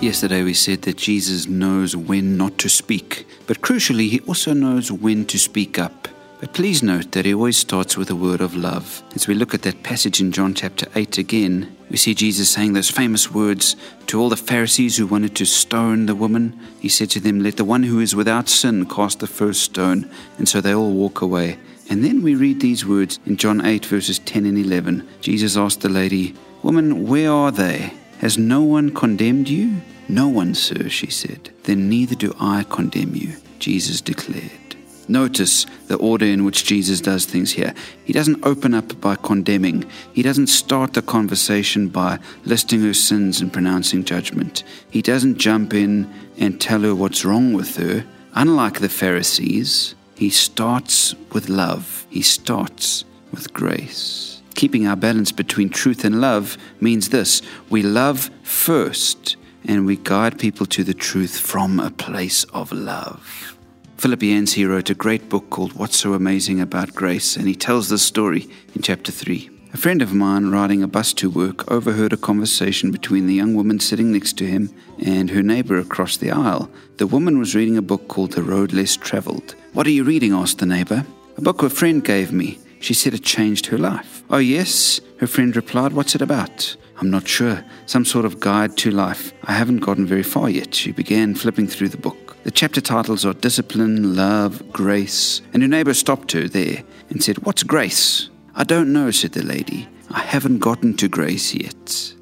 Yesterday we said that Jesus knows when not to speak, but crucially, he also knows when to speak up. But please note that he always starts with a word of love. As we look at that passage in John chapter 8 again, we see Jesus saying those famous words to all the Pharisees who wanted to stone the woman. He said to them, Let the one who is without sin cast the first stone. And so they all walk away. And then we read these words in John 8, verses 10 and 11. Jesus asked the lady, Woman, where are they? Has no one condemned you? No one, sir, she said. Then neither do I condemn you, Jesus declared. Notice the order in which Jesus does things here. He doesn't open up by condemning, he doesn't start the conversation by listing her sins and pronouncing judgment. He doesn't jump in and tell her what's wrong with her. Unlike the Pharisees, he starts with love, he starts with grace. Keeping our balance between truth and love means this we love first and we guide people to the truth from a place of love. Philip Yancey wrote a great book called What's So Amazing About Grace, and he tells this story in chapter 3. A friend of mine riding a bus to work overheard a conversation between the young woman sitting next to him and her neighbor across the aisle. The woman was reading a book called The Road Less Traveled. What are you reading? asked the neighbor. A book a friend gave me. She said it changed her life. Oh, yes, her friend replied. What's it about? I'm not sure. Some sort of guide to life. I haven't gotten very far yet. She began flipping through the book. The chapter titles are Discipline, Love, Grace. And her neighbor stopped her there and said, What's grace? I don't know, said the lady. I haven't gotten to grace yet.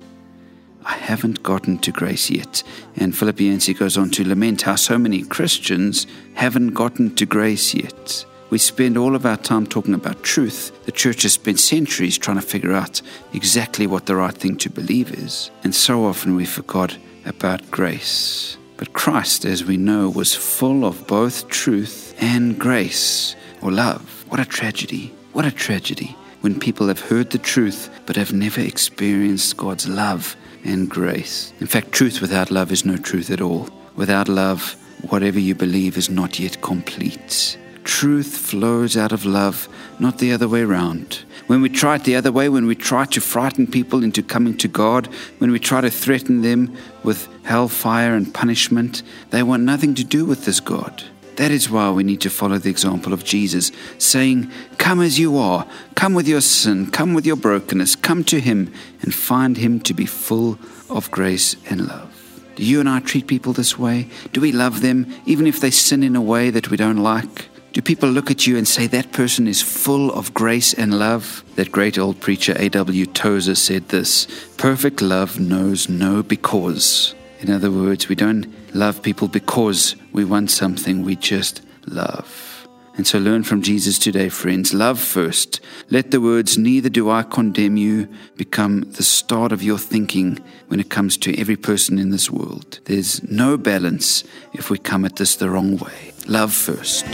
I haven't gotten to grace yet. And Philip Yancey goes on to lament how so many Christians haven't gotten to grace yet. We spend all of our time talking about truth. The church has spent centuries trying to figure out exactly what the right thing to believe is. And so often we forgot about grace. But Christ, as we know, was full of both truth and grace or love. What a tragedy. What a tragedy when people have heard the truth but have never experienced God's love and grace. In fact, truth without love is no truth at all. Without love, whatever you believe is not yet complete. Truth flows out of love, not the other way around. When we try it the other way, when we try to frighten people into coming to God, when we try to threaten them with hellfire and punishment, they want nothing to do with this God. That is why we need to follow the example of Jesus, saying, Come as you are, come with your sin, come with your brokenness, come to Him and find Him to be full of grace and love. Do you and I treat people this way? Do we love them even if they sin in a way that we don't like? Do people look at you and say that person is full of grace and love? That great old preacher A.W. Tozer said this Perfect love knows no because. In other words, we don't love people because we want something, we just love. And so learn from Jesus today, friends. Love first. Let the words, Neither do I condemn you, become the start of your thinking when it comes to every person in this world. There's no balance if we come at this the wrong way. Love first.